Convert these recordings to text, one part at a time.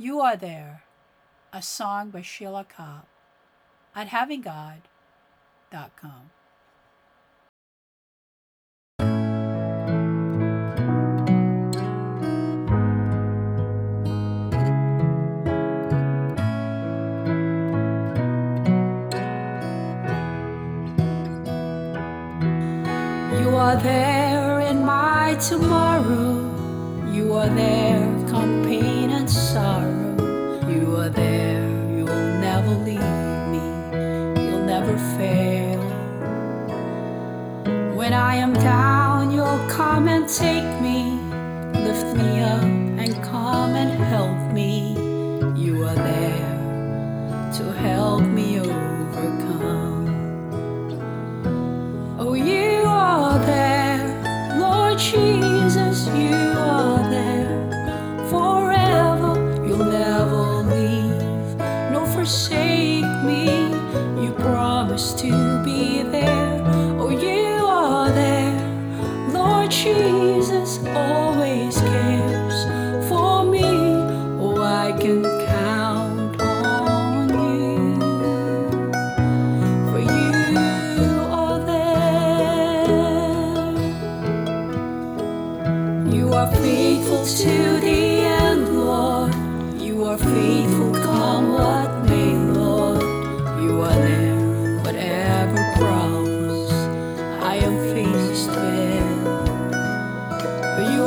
You Are There, a song by Sheila Cobb at havinggod.com. You are there in my tomorrow. You are there, and sorrow. You are there, you'll never leave me. You'll never fail. When I am down, you'll come and take me. Lift me up and come and help forsake me. You promise to be there. Oh, you are there, Lord Jesus, always cares for me. Oh, I can count on you. For you are there. You are faithful to the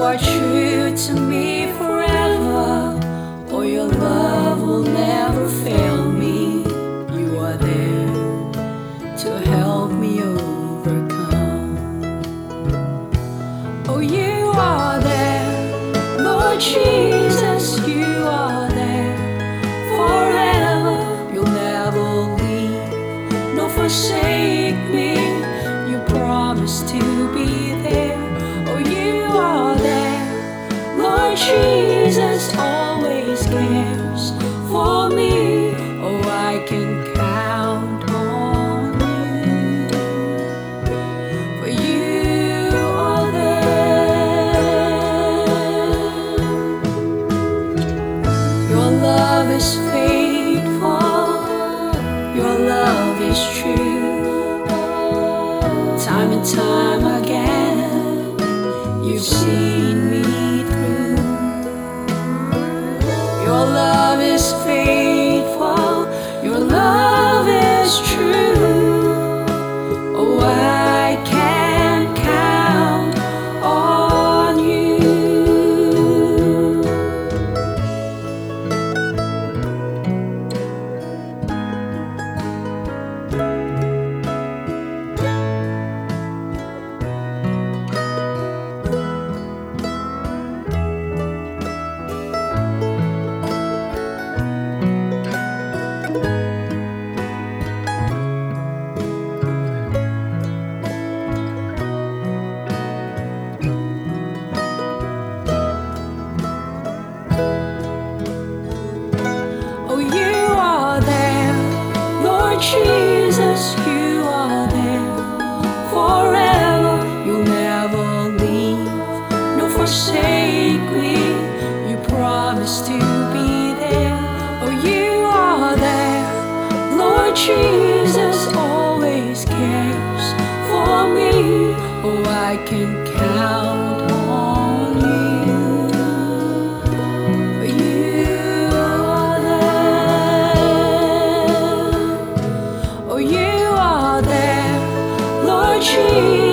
are true to me forever. Oh, your love will never fail me. You are there to help me overcome. Oh, you are there, Lord Jesus, you are there forever. You'll never leave nor forsake me. You promise to be there. Jesus, always cares for me. Oh, I can count on you. For you are there. Your love is faithful, your love is true. Time and time again, you've seen Jesus always cares for me. Oh, I can count on you. You are there. Oh, you are there, Lord Jesus.